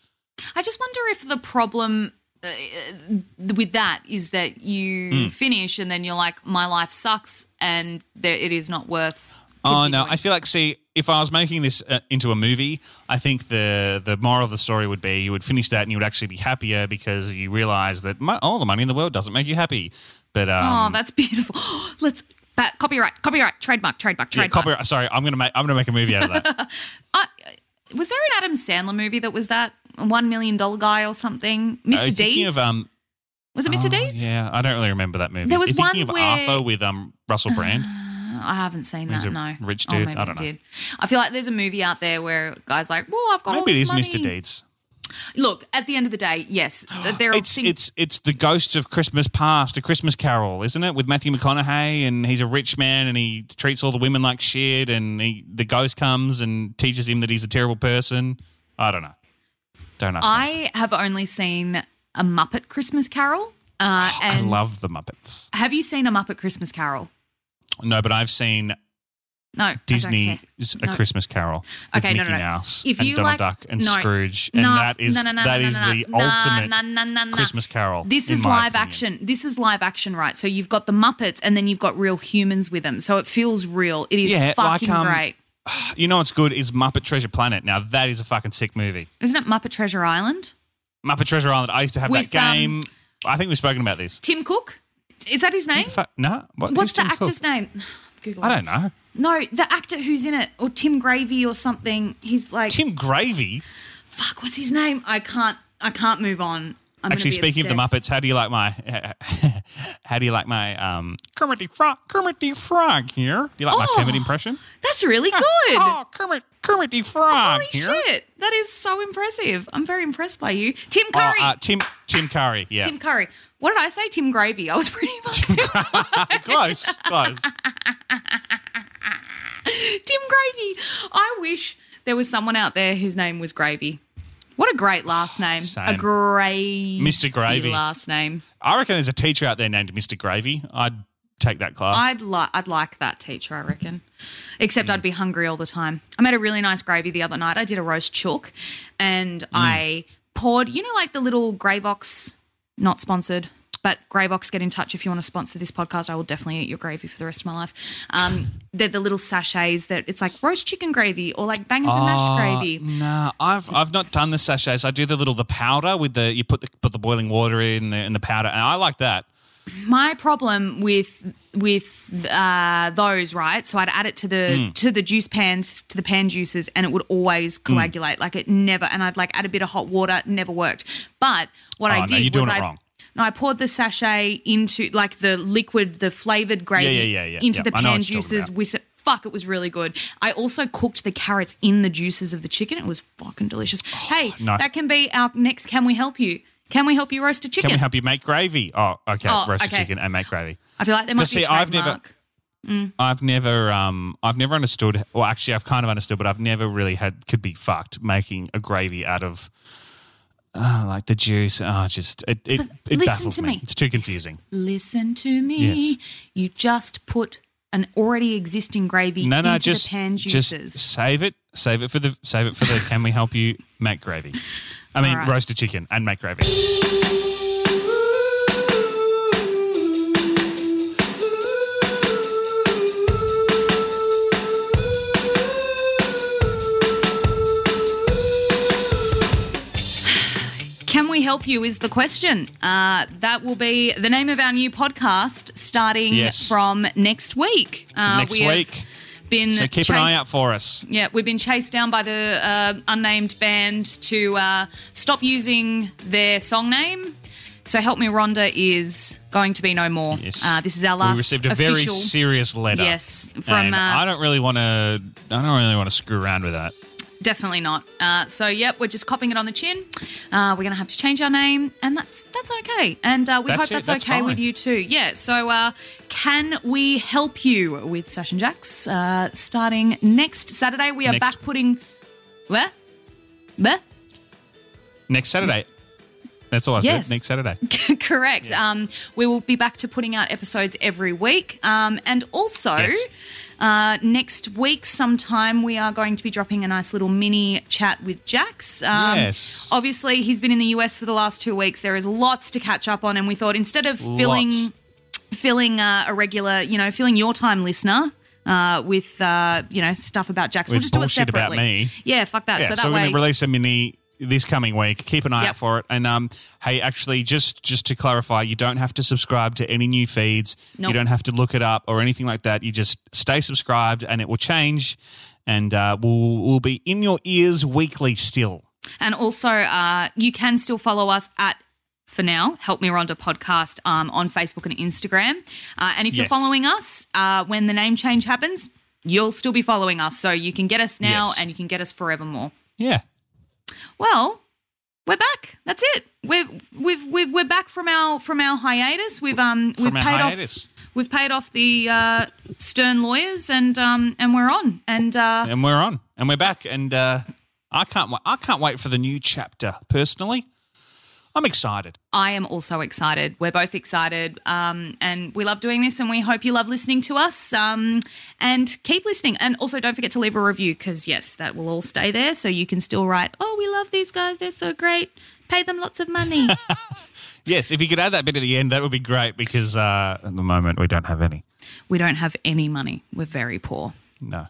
I just wonder if the problem with that is that you Hmm. finish and then you're like, my life sucks and there, it is not worth. Oh no! I feel like see, if I was making this uh, into a movie, I think the the moral of the story would be you would finish that and you would actually be happier because you realize that mo- all the money in the world doesn't make you happy. But um, oh, that's beautiful. (gasps) Let's. But copyright, copyright, trademark, trademark, yeah, trademark. copyright. Sorry, I'm gonna make I'm gonna make a movie out of that. (laughs) Was there an Adam Sandler movie that was that one million dollar guy or something? Mr. was thinking Deeds. of um. was it Mr. oh, Deeds? Yeah, I don't really remember that movie. There was thinking one of where- Arthur with um Russell Brand. I haven't seen He's that. No, rich Oh, dude. maybe I don't know. did. I feel like there's a movie out there where guy's like, "Well, I've got Maybe it this is money." Mr. Deeds. Look, at the end of the day, yes, (gasps) there are It's things. it's it's the ghost of Christmas past, a Christmas Carol, isn't it? With Matthew McConaughey, and he's a rich man, and he treats all the women like shit, and he, the ghost comes and teaches him that he's a terrible person. I don't know. Don't know. I have only seen a Muppet Christmas Carol. Uh, I love the Muppets. Have you seen a Muppet Christmas Carol? No, but I've seen No, Disney's. A No. Christmas Carol Okay, Mickey no, no. Mouse If and Donald like- Duck and no, Scrooge, and no, that is no, no, no, that no, is no, the no, ultimate no, no, no, no. Christmas Carol. This is live opinion. action. This is live action, right? So you've got the Muppets, and then you've got real humans with them. So it feels real. It is Yeah, like, fucking um, great. (sighs) You know what's good is Muppet Treasure Planet. Now that is a fucking sick movie. Isn't it Muppet Treasure Island? Muppet Treasure Island. I used to have With, that um, game. I think we've spoken about this. Tim Cook? Is that his name? Fa- no, what, What's the Tim actor's Cook? name? (sighs) Google. I don't know. No, the actor who's in it, or Tim Gravy or something. He's like, Tim Gravy. fuck, what's his name? I can't, I can't move on. I'm Actually, be speaking of the Muppets, how do you like my (laughs) how do you like my um, Kermit the Frog? Kermit the Frog here. Do you like my Oh. Kermit impression? That's really good. Oh, Kermit Kermit the Frog Holy here. shit, that is so impressive. I'm very impressed by you, Tim Oh, Curry. uh, Tim Tim Curry. Yeah, Tim Curry. What did I say? Tim Gravy. I was pretty (laughs) fucking close, close. (laughs) Tim Gravy. I wish there was someone out there whose name was Gravy. What a great last name. A great Mr. Gravy. last name. I reckon there's a teacher out there named Mr. Gravy. I'd take that class. I'd like I'd like that teacher, I reckon. Except I'd be hungry all the time. I made a really nice gravy the other night. I did a roast chook and mm. I poured, you know, like the little Gravox, not sponsored, but Gravox, get in touch if you want to sponsor this podcast. I will definitely eat your gravy for the rest of my life. Um, they're the little sachets that it's like roast chicken gravy or like bangers and mash gravy. Nah, I've I've not done the sachets. I do the little the powder with the you put the put the boiling water in the in the powder, and I like that. my problem with with uh, those right so i'd add it to the Hmm. to the juice pans to the pan juices and it would always Hmm. coagulate like it never and i'd like add a bit of hot water never worked but what Oh, i no, did you're doing was it i I poured the sachet into like the liquid, the flavored gravy yeah, yeah, yeah. into the pan what you're talking juices. it. Fuck, it was really good. I also cooked the carrots in the juices of the chicken. It was fucking delicious. hey, Oh, nice. that can be our next. Can we help you? Can we help you roast a chicken? Can we help you make gravy? Oh, okay, Oh, roasted okay. chicken and make gravy. I feel like there But be see, a I've never- trademark. I've never, um, I've never understood. Well, actually, I've kind of understood, but I've never really had could be fucked making a gravy out of uh, like the juice. Oh, just it it, But it baffles to me. me. It's too confusing. Listen to me. Yes. You just put an already existing gravy No, no, into just the pan just juices. save it. Save it for the save it for the. can we help you make gravy? I mean, right. roasted chicken and make gravy. Help you? Is the question. Uh, that will be the name of our new podcast starting Yes. from next week. Uh, Next we week. Been So keep an eye out for us. Yeah, we've been chased down by the uh, unnamed band to uh, stop using their song name so Help Me Rhonda is going to be no more. Yes. Uh, this is our last We received a very serious letter. Yes, from, uh, I don't really want to. I don't really want to screw around with that. Definitely not. Uh, so, yep, we're just copping it on the chin. Uh, we're going to have to change our name, and that's that's okay. And uh, we That's hope it, that's, that's okay fine. with you too. Yeah. So, uh, can we help you with Sach and Jax uh, starting next Saturday? We are Next- back putting. Where? Where? Next Saturday. That's all I Yes. said. Next Saturday. (laughs) Correct. Um, we will be back to putting out episodes every week. Um, and also, Yes. Uh, next week, sometime, we are going to be dropping a nice little mini chat with Jax. Um, Yes. Obviously, he's been in the US for the last two weeks. There is lots to catch up on. And we thought instead of filling, Lots. filling uh, a regular, you know, filling your time, listener. Uh, with uh, you know stuff about Jax, we'll just do it bullshit about separately. me. Yeah, fuck that. Yeah, so so, that we're way, going to release a mini this coming week. Keep an eye Yep. out for it. And um, hey, actually, just just to clarify, you don't have to subscribe to any new feeds. Nope. You don't have to look it up or anything like that. You just stay subscribed, and it will change, and uh, we'll we'll be in your ears weekly still. And also, uh, you can still follow us at, for now, Help Me Rhonda podcast um, on Facebook and Instagram. Uh, and if you're following us, uh, when the name change happens, you'll still be following us. So you can get us now Yes. and you can get us forevermore. Yeah. Well, we're back. That's it. We're we've, we've we're back from our from our hiatus. We've um we've From our paid hiatus. off we've paid off the uh, stern lawyers and um and we're on and uh, and we're on and we're back and uh, I can't wa- I can't wait for the new chapter personally I'm excited I am also excited. We're both excited, um, and we love doing this, and we hope you love listening to us. Um, and keep listening, and also don't forget to leave a review because yes, that will all stay there, so you can still write, "Oh, we love these guys; they're so great. Pay them lots of money." (laughs) yes if you could add that bit at the end that would be great because uh, at the moment we don't have any we don't have any money. We're very poor. no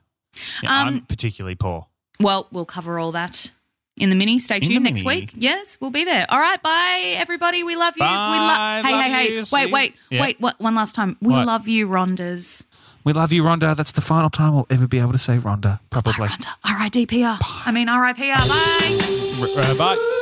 yeah, Um, I'm particularly poor Well, we'll cover all that in the mini. Stay tuned next mini. week. Yes, we'll be there. All right, bye everybody. We love you. we Bye. Hey, love hey, hey! you. Wait, wait, Yeah. wait! What? One last time. We What? love you, Rhondas. we love you Rhonda that's the final time we'll ever be able to say Rhonda probably Rhonda. R-I-D-P-R. I mean R-I-P-R. Bye. R- uh, bye